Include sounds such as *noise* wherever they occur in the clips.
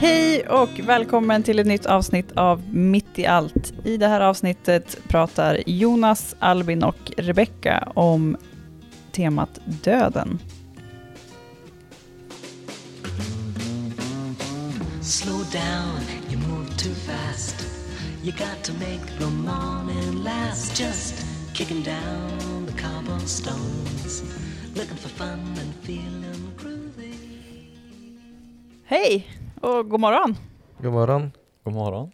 Hej och välkommen till ett nytt avsnitt av Mitt i allt. I det här avsnittet pratar Jonas, Albin och Rebecka om temat döden. Slow down, you move too fast. You got to make the morning last. Just kicking down the cobblestones. Looking for fun and feeling groovy. Hej och god morgon. God morgon. God morgon.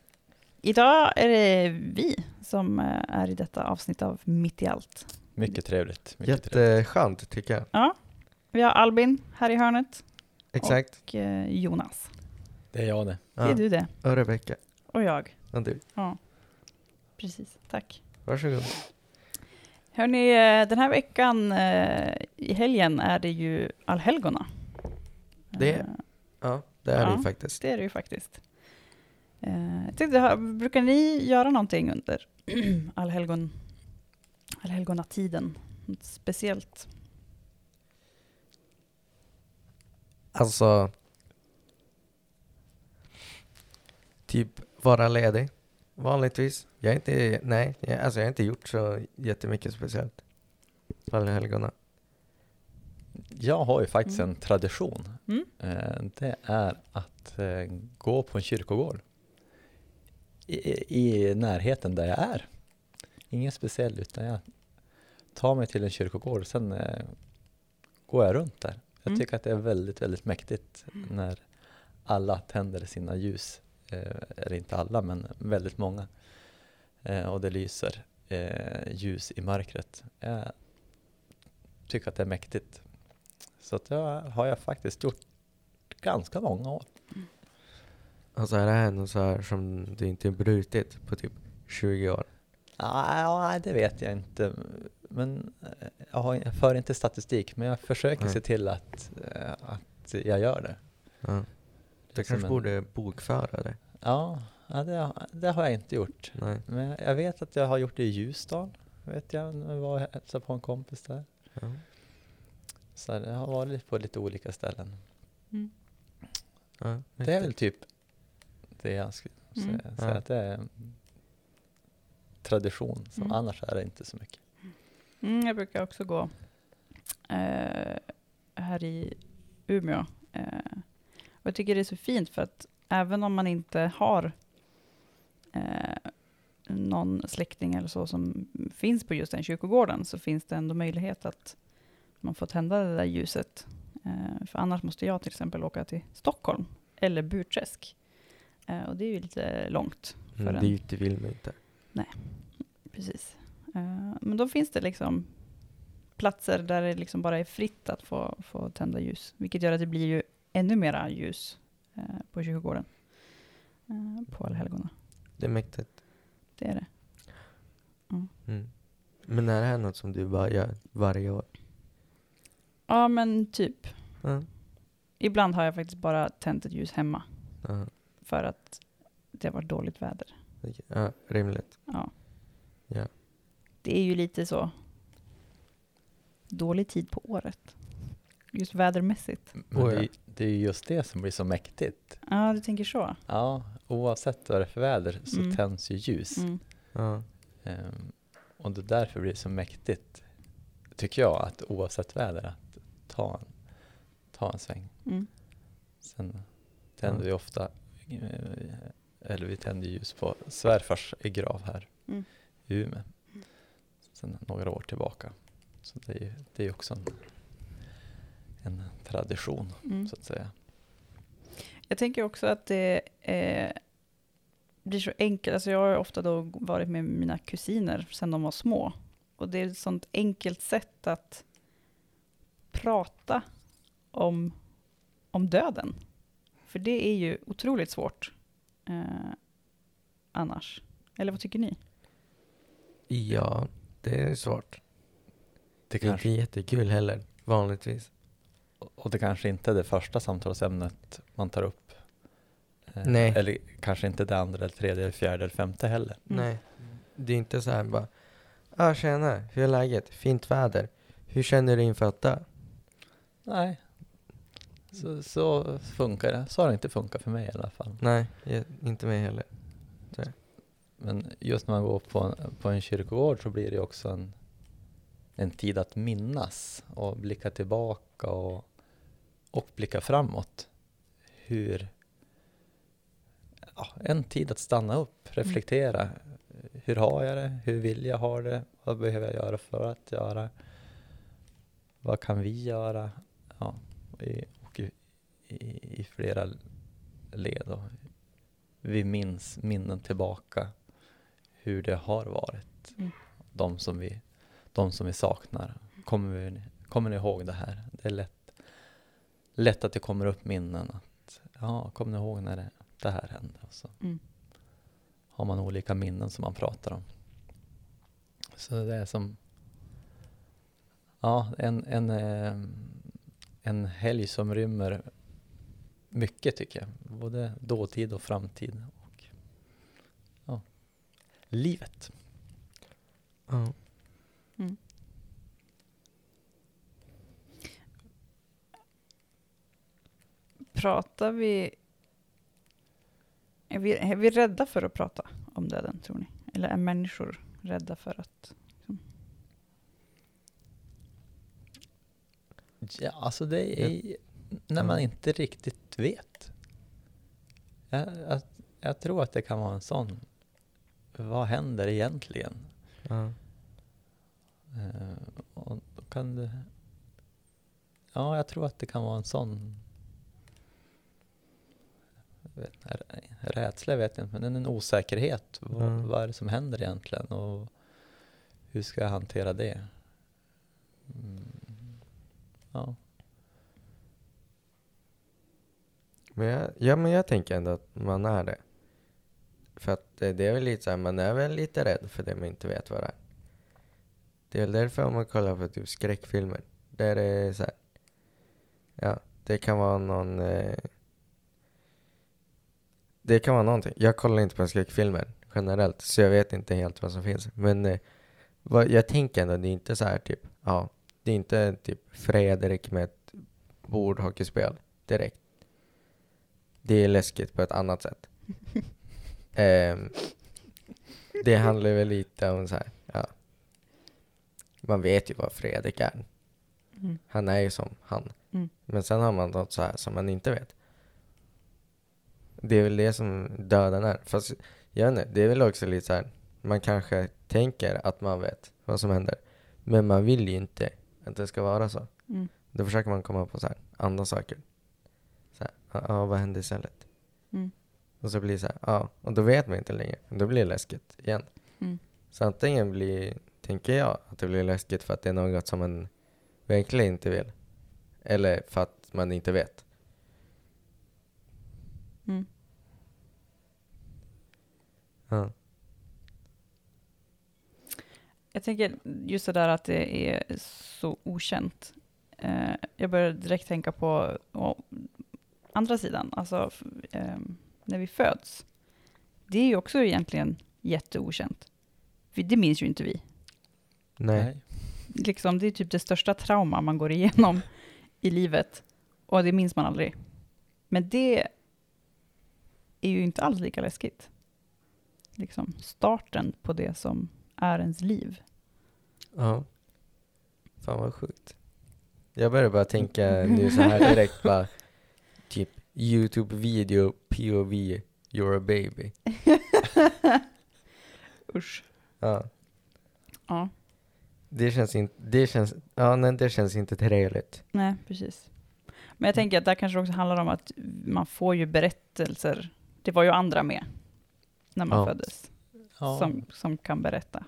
Idag är det vi som eh, är i detta avsnitt av Mitt i allt. Mycket trevligt. Mycket trevligt. Jätteskönt tycker jag. Ja, vi har Albin här i hörnet Exakt. och eh, Jonas. Det är jag det. Det är Ja. du det. Och Rebecka. Och jag. Och du. Ja, precis. Tack. Varsågod. Hörni, eh, den här veckan i helgen är det ju allhelgona. Det- Ja, det är det Ja. ju faktiskt. Det är det ju faktiskt. Eh, ha- brukar ni göra någonting under *clears throat* allhelgon, allhelgonatiden? Något speciellt? Alltså, typ vara ledig. Vanligtvis. Jag är inte, nej, jag, alltså jag har inte gjort så jättemycket speciellt. Alla helgona. Jag har ju faktiskt Mm. en tradition. Mm. Eh, Det är att eh, gå på en kyrkogård i, i närheten där jag är. Inget speciellt utan jag tar mig till en kyrkogård och sen eh, går jag runt där. Jag Mm. tycker att det är väldigt, väldigt mäktigt när alla tänder sina ljus. Eh, Eller inte alla, men väldigt många. Eh, Och det lyser ljus i mörkret. Jag tycker att det är mäktigt. Så det har jag faktiskt gjort ganska många år. Alltså är det här något så här som du inte brutit på typ 20 år? Nej, det vet jag inte. Men eh, jag, har, jag för inte statistik, men jag försöker Nej. se till att, eh, att jag gör det. Ja. Du Liksom kanske en- borde bokföra det? Ja, det, det har jag inte gjort. Nej. Men jag- vet att jag har gjort det i Ljusdal. Vet jag, när jag var och hälsade på en kompis där. Ja. Så jag har varit på lite olika ställen. Mm. Ja, Det är väl typ det jag skulle säga. Mm. säga Ja. att det är tradition. Så Mm. Annars är det inte så mycket. Mm, jag brukar också gå eh, här i Umeå. Eh, och jag tycker det är så fint för att även om man inte har eh, någon släkting eller så som finns på just den kyrkogården så finns det ändå möjlighet att man får tända det där ljuset. Eh, för annars måste jag till exempel åka till Stockholm eller Burträsk. Eh, och det är ju lite långt. För Mm, en, dit vill man inte. Precis. Eh, men då finns det liksom platser där det liksom bara är fritt att få, få tända ljus. Vilket gör att det blir ju ännu mera ljus på kyrkogården. På allhelgona. Det är mäktigt. Det är det. Mm. Men är det här något som du bara gör varje år? Ja, men typ. Ja. Ibland har jag faktiskt bara tänt ett ljus hemma. Ja. För att det har varit dåligt väder. Ja, rimligt. Ja. Ja. Det är ju lite så dålig tid på året. Just vädermässigt. Men Oh, det, är, är just det som blir så mäktigt. Ja, du tänker så. Ja, oavsett vad det är för väder så Mm. tänds ju ljus. Mm. Ja. Ehm, och det därför blir det så mäktigt, tycker jag, att oavsett väder, att ta en, ta en sväng. Mm. Sen tänder vi ofta, eh, eller vi tänder ljus på svärfars grav här Mm. i Umeå. Sen några år tillbaka. Så det är ju det är också en, en tradition, Mm. så att säga. Jag tänker också att det eh, blir så enkelt. Alltså jag har ofta då varit med mina kusiner sedan de var små. Och det är ett sånt enkelt sätt att prata om, om döden. För det är ju otroligt svårt eh, annars. Eller vad tycker ni? ja, det är svårt. Det Det är kanske, inte jättekul heller, vanligtvis. och det kanske inte är det första samtalsämnet man tar upp. Eh, Nej. Eller kanske inte det andra, eller tredje, eller fjärde eller femte heller. Mm. Nej. Det är inte så här bara, ah tjena, hur är läget? Fint väder. Hur känner du inför att dö? Nej. Så, så funkar det. Så har det inte funkat för mig i alla fall. Nej, jag, inte mig heller. Men just när man går på en, på en kyrkogård så blir det också en, en tid att minnas och blicka tillbaka och, och blicka framåt. Hur... Ja, en tid att stanna upp, reflektera. Hur har jag det? Hur vill jag ha det? Vad behöver jag göra för att göra? Vad kan vi göra? Ja, i, och i, i, i flera led. Och vi minns minnen tillbaka hur det har varit. Mm. De, som vi, de som vi saknar. Kommer, vi, kommer ni ihåg det här? Det är lätt, lätt att det kommer upp minnen. att ja, Kommer ni ihåg när det, det här hände? Och så Mm. har man olika minnen som man pratar om. Så det är som ja, en, en, eh, en helg som rymmer mycket tycker jag. Både dåtid och framtid. Och, ja, livet. Ja. Mm. Pratar vi... Är vi, är vi rädda för att prata om döden, tror ni? Eller är människor rädda för att... Ja, alltså det är när man inte riktigt vet. Jag, jag, jag tror att det kan vara en sån. Vad händer egentligen? Ja. Eh, och då kan det... Ja, jag tror att det kan vara en sån... vet, rä- Rädsla vet jag inte, men en osäkerhet. Vad, Mm. vad är det som händer egentligen? Och hur ska jag hantera det? Mm. Ja. Men jag, ja, men jag tänker ändå att man är det. För att det, det är väl lite så här, man är väl lite rädd för det man inte vet vad det är. Det är väl därför om man kollar på typ skräckfilmer. Där det är så här, ja, det kan vara någon... Eh, det kan vara någonting. Jag kollar inte på skräckfilmer generellt, så jag vet inte helt vad som finns. Men eh, vad, jag tänker ändå, det är inte så här typ, ja, det är inte typ Fredrik med ett bordhockeyspel direkt. Det är läskigt på ett annat sätt. *laughs* Ehm, det handlar väl lite om så här, ja. Man vet ju vad Fredrik är. Mm. Han är ju som han. Mm. Men sen har man något så här som man inte vet. Det är väl det som döden är. Fast jag vet inte, det är väl också lite så här, man kanske tänker att man vet vad som händer. Men man vill ju inte att det ska vara så. Mm. Då försöker man komma på så här, andra saker. Så här, ja, vad hände istället? Mm. Och så blir det så här, ja, och då vet man inte längre. Då blir det läskigt igen. Mm. Så antingen blir, tänker jag, att det blir läskigt för att det är något som man verkligen inte vill. Eller för att man inte vet. Mm. Ja. Jag tänker just det där att det är så okänt. Eh, jag börjar direkt tänka på å, andra sidan, alltså ehm, när vi föds. Det är ju också egentligen jätteokänt. För det minns ju inte vi. Nej. Liksom, det är typ det största trauma man går igenom i livet. Och det minns man aldrig. Men det är ju inte alls lika läskigt. Liksom starten på det som är ens liv. Ja. Fan vad sjukt. Jag börjar bara tänka *laughs* nu så här direkt bara typ Youtube-video POV You're a baby. *laughs* Usch. Ja. Ja, Det känns inte, det känns, ja nej det känns inte trevligt. nej precis. Men jag tänker att det kanske också handlar om att man får ju berättelser. Det var ju andra med när man Ja. föddes Ja, som, som kan berätta.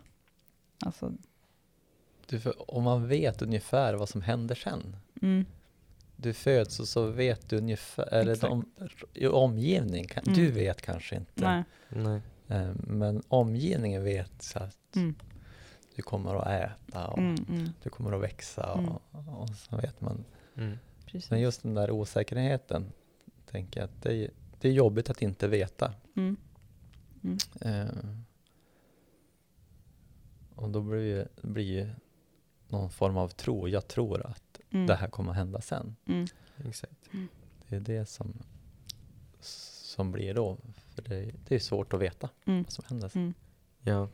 Alltså, du, om man vet ungefär vad som händer sen. mm, Du föds och så vet du ungefär, eller i omgivning, kan, Mm. du vet kanske inte. nej. Nej. Eh, Men omgivningen vet så att Mm, du kommer att äta och mm, mm, du kommer att växa Mm. och, och så vet man. Mm. Men just den där osäkerheten, tänker jag att det är, det är jobbigt att inte veta. Mm, mm, Eh, och då blir ju, blir ju någon form av tro. Jag tror att Mm. det här kommer att hända sen. Mm. Exakt. Det är det som, som blir då. För det, det är svårt att veta Mm. vad som händer sen. Mm. Ja.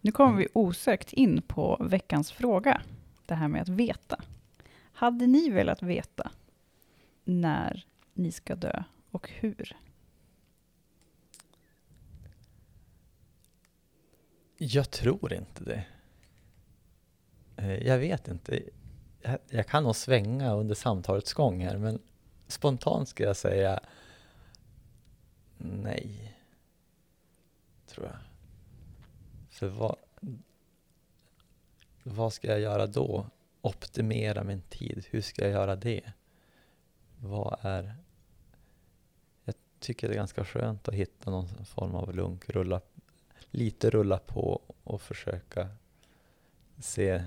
Nu kommer vi osökt in på veckans fråga. Det här med att veta. Hade ni velat veta när ni ska dö och hur? Jag tror inte det. Eh, jag vet inte. Jag, jag kan nog svänga under samtalets gång här, men spontant ska jag säga nej. Tror jag. För vad, vad ska jag göra då? Optimera min tid. Hur ska jag göra det? Vad är... Jag tycker det är ganska skönt att hitta någon form av lunk, rulla lite rulla på och försöka se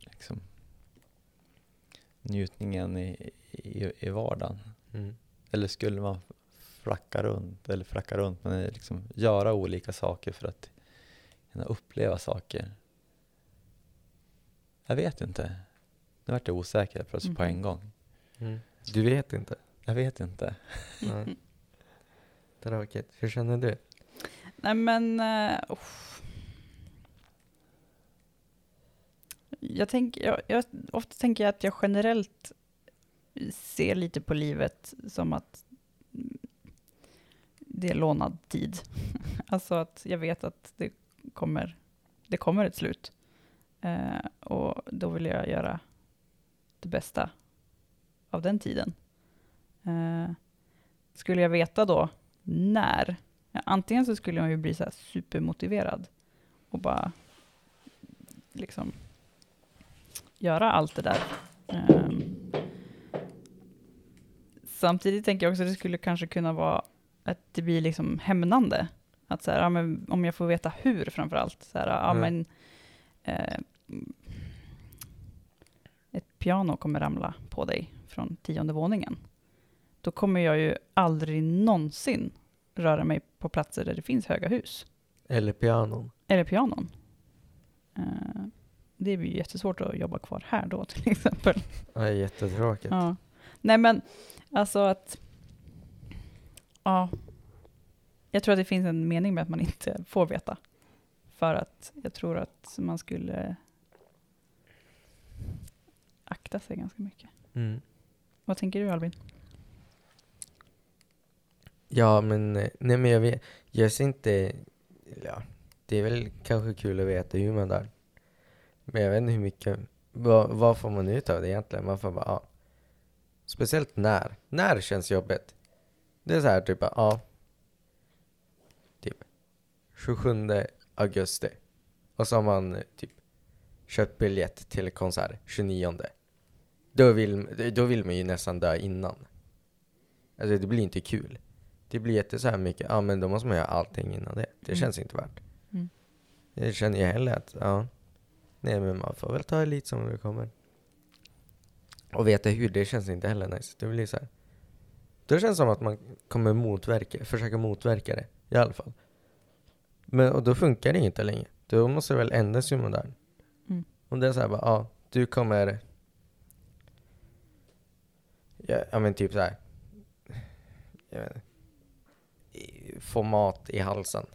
liksom, njutningen i, i, i vardagen. Mm. Eller skulle man flacka runt, eller flacka runt, men liksom göra olika saker för att kunna uppleva saker? Jag vet inte. Nu vart jag osäker plötsligt på Mhm. en gång. Mm. Du vet inte? Jag vet inte. *laughs* Tråkigt. Hur känner du? Nej men... Uh, jag, tänker, jag, jag, ofta tänker jag att jag generellt ser lite på livet som att det är lånad tid. *laughs* alltså att jag vet att det kommer, det kommer ett slut. Uh, och då vill jag göra det bästa av den tiden. Uh, skulle jag veta då när Ja, antingen så skulle man ju bli så supermotiverad och bara liksom göra allt det där. Ehm, samtidigt tänker jag också att det skulle kanske kunna vara att det blir liksom hämnande. Att så här, ja, men om jag får veta hur framför allt. Så här, ja, Mm. men, eh, ett piano kommer ramla på dig från tionde våningen. Då kommer jag ju aldrig någonsin röra mig på platser där det finns höga hus. Eller pianon? Eller pianon. Eh, det blir ju jättesvårt att jobba kvar här då till exempel. Ja, det är jättetråkigt. Ja. Nej men, alltså att... Ja. Jag tror att det finns en mening med att man inte får veta. För att jag tror att man skulle akta sig ganska mycket. Mm. Vad tänker du Albin? Ja, men, eh, nej, men jag vet, jag ser inte, ja, det är väl kanske kul att veta hur man dör. Men jag vet inte hur mycket, vad, vad får man ut av det egentligen? Man får bara, ja. Speciellt när, när känns jobbigt. Det är så här typ, ja. Typ 27 augusti. Och så har man eh, typ köpt biljett till konsert 29. Då vill, då vill man ju nästan dö innan. Alltså det blir inte kul. Det blir jätte så här mycket, ja men då måste man göra allting innan det. Det Mm. känns inte värt. Mm. Det känner jag heller att, ja. Nej men man får väl ta det lite som det kommer. Och veta hur, det känns inte heller nice. Det blir så här. Det känns som att man kommer motverka, försöka motverka det. I alla fall. Men och då funkar det inte längre. Då måste det väl ändras man där. Mm. Om det är så här bara, ja, du kommer... Ja, ja men typ så här. Jag vet inte. Få mat i halsen.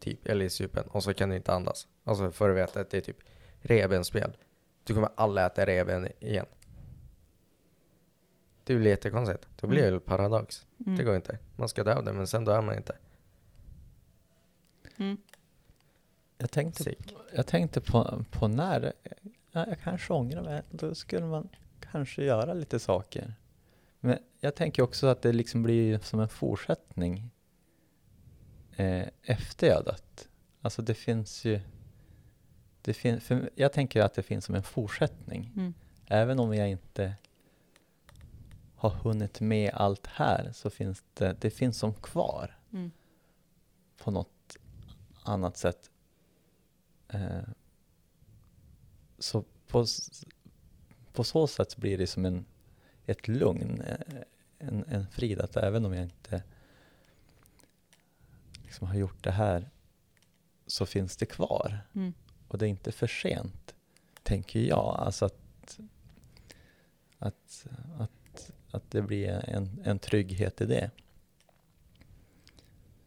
Typ, eller i supen. Och så kan du inte andas. Alltså för att veta att det är typ revbensspjäll. Du kommer aldrig äta revben igen. Det blir jättekonstigt. Då blir det väl paradox. Mm. Det går inte. Man ska dö av det, men sen dör man inte. Mm. Jag tänkte, Sick. jag tänkte på, på när, ja, jag kanske ångrar mig, då skulle man kanske göra lite saker. Men jag tänker också att det liksom blir som en fortsättning eh, efter jag dött. Alltså det finns ju, det fin, för jag tänker att det finns som en fortsättning. Mm. Även om jag inte har hunnit med allt här så finns det, det finns som kvar Mm. på något annat sätt. Eh, så på, på så sätt blir det som en, ett lugn, eh, en, en frid att även om jag inte liksom har gjort det här så finns det kvar. Mm. och det är inte för sent, tänker jag. Alltså att, att, att, att det blir en, en trygghet i det.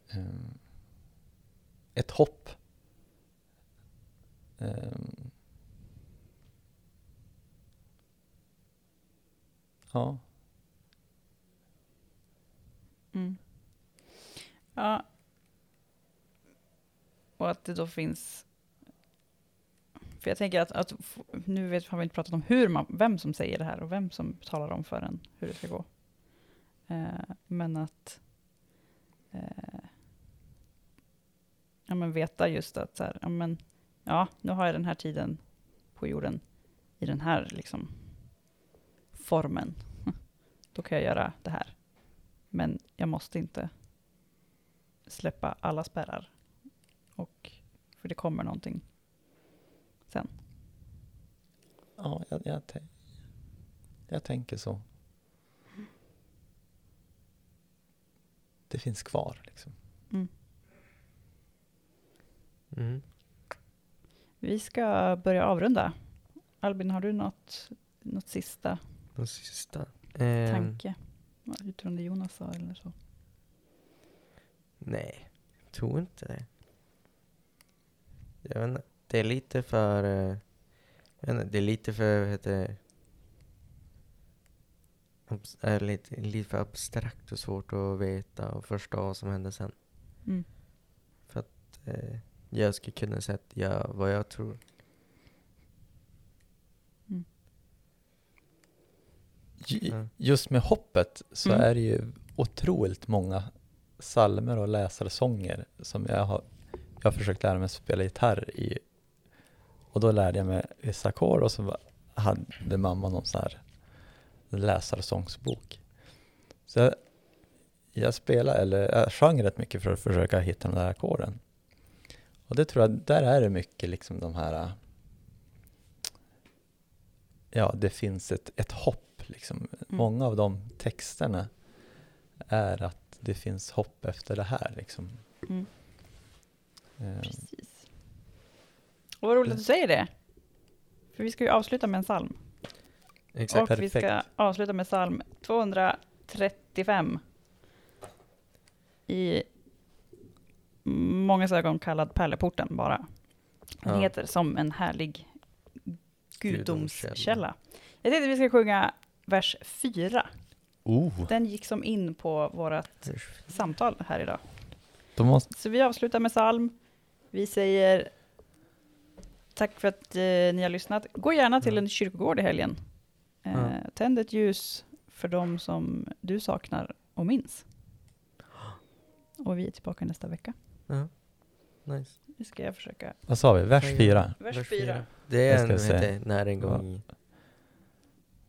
Ehm, Ett hopp. Ehm, Ja, Mm. Ja. Och att det då finns... För jag tänker att, att nu vet, har vi inte pratat om hur man, vem som säger det här och vem som talar om för en hur det ska gå. Eh, men att eh, ja, men veta just att så här, ja, men, ja, nu har jag den här tiden på jorden i den här liksom, formen. *laughs* Då kan jag göra det här. Men jag måste inte släppa alla spärrar. Och, för det kommer någonting sen. ja jag, jag, jag tänker så. Det finns kvar liksom. Mm. Vi ska börja avrunda. Albin, har du något, något sista Den sista. Ehm, tanke? Utifrån det Jonas sa eller så. Nej, jag tror inte det. Jag vet inte. Det är lite för... eh, Jag vet inte, det är lite för, vad heter Är lite, lite för abstrakt och svårt att veta och förstå vad som händer sen. Mm. Eh, jag skulle kunna säga ja, vad jag tror. Ja. Just med hoppet så Mm. är det ju otroligt många salmer och läsarsånger som jag har, jag har försökt lära mig spela gitarr i. Och då lärde jag mig vissa ackord och så hade mamma någon sån här läsarsångsbok. Så jag, jag spelade, eller jag sjöng rätt mycket för att försöka hitta de där ackorden. Och det tror jag, där är det mycket liksom de här ja, det finns ett, ett hopp. Liksom. Många av de texterna är att det finns hopp efter det här. Liksom. Mm. Precis. Och vad roligt att du säger det. För vi ska ju avsluta med en psalm. Exakt. Och vi ska Perfekt. avsluta med psalm 235. I många ögon kallad Pärleporten bara. Den Ja. heter Som en härlig Gudomskälla. Jag tänkte att vi ska sjunga vers 4. oh, Den gick som in på vårt samtal här idag. måste, Så vi avslutar med psalm. Vi säger tack för att eh, ni har lyssnat. Gå gärna till en kyrkogård i helgen. Eh, Ja. Tänd ett ljus för dem som du saknar och minns. Och vi är tillbaka nästa vecka. Ja. Nice. Nu ska jag försöka. vad sa vi? Vers Vad fyra. Vers 4. Det är en, heter när en gång...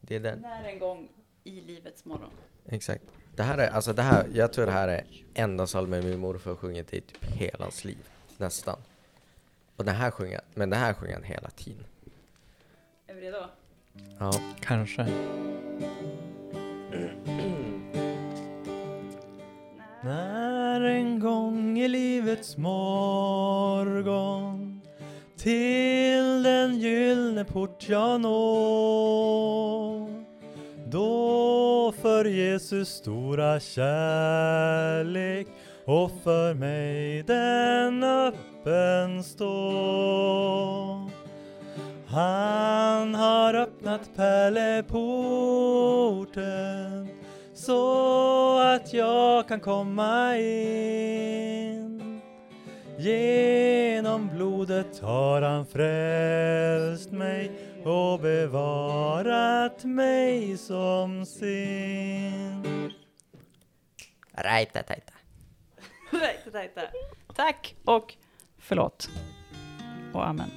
Det är den. När en gång i livets morgon. Exakt. Det här är, alltså det här, jag tror det här är enda salmen min morfar sjungit i typ hela hans liv. Nästan. Och den här sjunger men det här sjunger han hela tiden. Är vi redo? Ja. Kanske. När en gång i livets morgon till den gyllne port jag når då för Jesus stora kärlek och för mig den öppen stå han har öppnat pärleporten så att jag kan komma in. Genom blodet har han frälst mig och bevarat mig som sin. Rajta *laughs* tajta. Tack och förlåt. Och amen.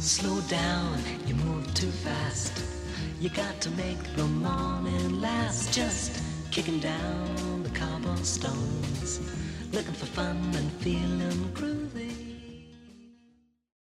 Slow down, you move too fast. You got to make the morning last. Just kicking down the cobblestones, looking for fun and feeling groovy.